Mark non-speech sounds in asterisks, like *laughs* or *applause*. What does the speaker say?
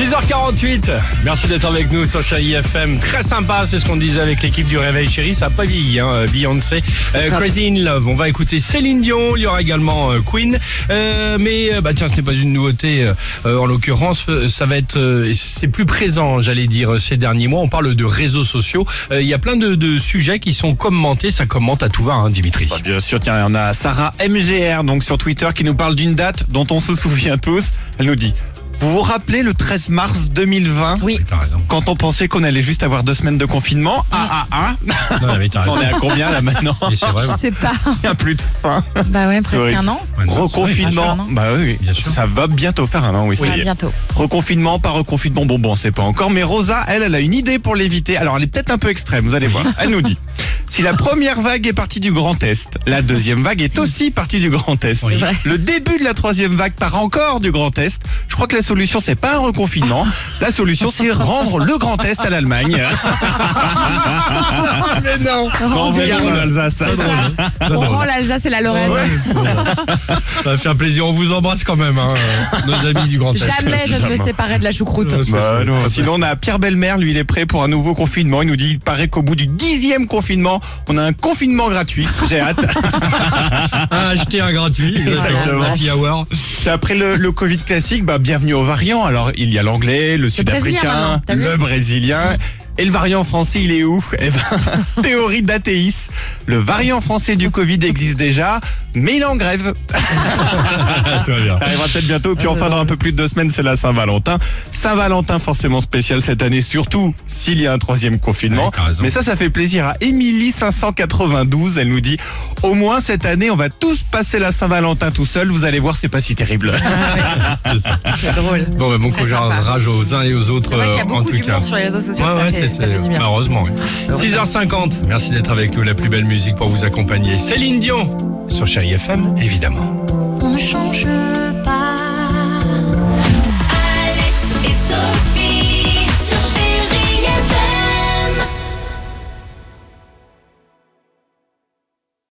6h48, merci d'être avec nous sur Chérie FM. Très sympa, c'est ce qu'on disait avec l'équipe du Réveil Chéri. Ça n'a pas vieilli, hein, Beyoncé. Euh. Crazy in Love. On va écouter Céline Dion, il y aura également euh, Queen. Euh, mais euh, bah tiens, ce n'est pas une nouveauté euh, euh, en l'occurrence. euh, Ça va être, euh, c'est plus présent, j'allais dire, euh, ces derniers mois. On parle de réseaux sociaux. Euh, Il y a plein de, de sujets qui sont commentés. Ça commente à tout va, hein, Dimitri. Bah, bien sûr, tiens, on a Sarah MGR donc sur Twitter qui nous parle d'une date dont on se souvient tous. Elle nous dit Vous vous rappelez le 13 mars 2020 Oui. Oui, t'as raison. quand on pensait qu'on allait juste avoir deux semaines de confinement Ah ah Non, mais t'as ah raison. On est à combien là maintenant Et c'est vrai. Je sais pas. Il n'y a plus de fin. Bah ouais, presque un an. Ouais, non, Reconfinement. Bah oui, Bien sûr. ça va bientôt faire un an, oui. ça y est. bientôt. Reconfinement, pas reconfinement, bon bon, c'est pas encore. Mais Rosa, elle, elle a une idée pour l'éviter. Alors elle est peut-être un peu extrême, vous allez voir. Elle nous dit si la première vague est partie du Grand Est, la deuxième vague est aussi partie du Grand Est. Oui. Le début de la troisième vague part encore du Grand Est. Je crois que la solution c'est pas un reconfinement. La solution c'est rendre le Grand Est à l'Allemagne. *laughs* Mais non. On vous garde en Alsace. On rend l'Alsace et la Lorraine. *laughs* Ça va faire plaisir. On vous embrasse quand même, hein, euh, nos amis du Grand Est. Jamais je ne me séparerai de la choucroute. Bah non. Sinon, on a Pierre Belmer, lui, il est prêt pour un nouveau confinement. Il nous dit, il paraît qu'au bout du dixième confinement, on a un confinement gratuit. J'ai hâte. *laughs* Un acheter un gratuit. Exactement. Hour. C'est Après le, le Covid classique, bah, bienvenue aux variants. Alors, il y a l'anglais, le sud-africain, le brésilien. Et le variant français, il est où Eh ben, *laughs* théorie d'athéis. Le variant français du Covid existe déjà, mais il est en grève. *laughs* Bien. Ça arrivera peut-être bientôt. Puis enfin, dans un peu plus de deux semaines, c'est la Saint-Valentin. Saint-Valentin forcément spécial cette année, surtout s'il y a un troisième confinement. Ouais. Mais ça, ça fait plaisir à Émilie 592. Elle nous dit, au moins cette année, on va tous passer la Saint-Valentin tout seul. Vous allez voir, c'est pas si terrible. *laughs* C'est ça. C'est drôle. Bon, bah, bon Très courage aux uns et aux autres, qu'il y a euh, en beaucoup tout cas. sur les réseaux sociaux, Ouais, ça, ouais, fait, c'est, ça fait du c'est- bien. Heureusement, oui. 6h50. Merci d'être avec nous. La plus belle musique pour vous accompagner. Céline Dion sur Chéri FM, évidemment. On ne change pas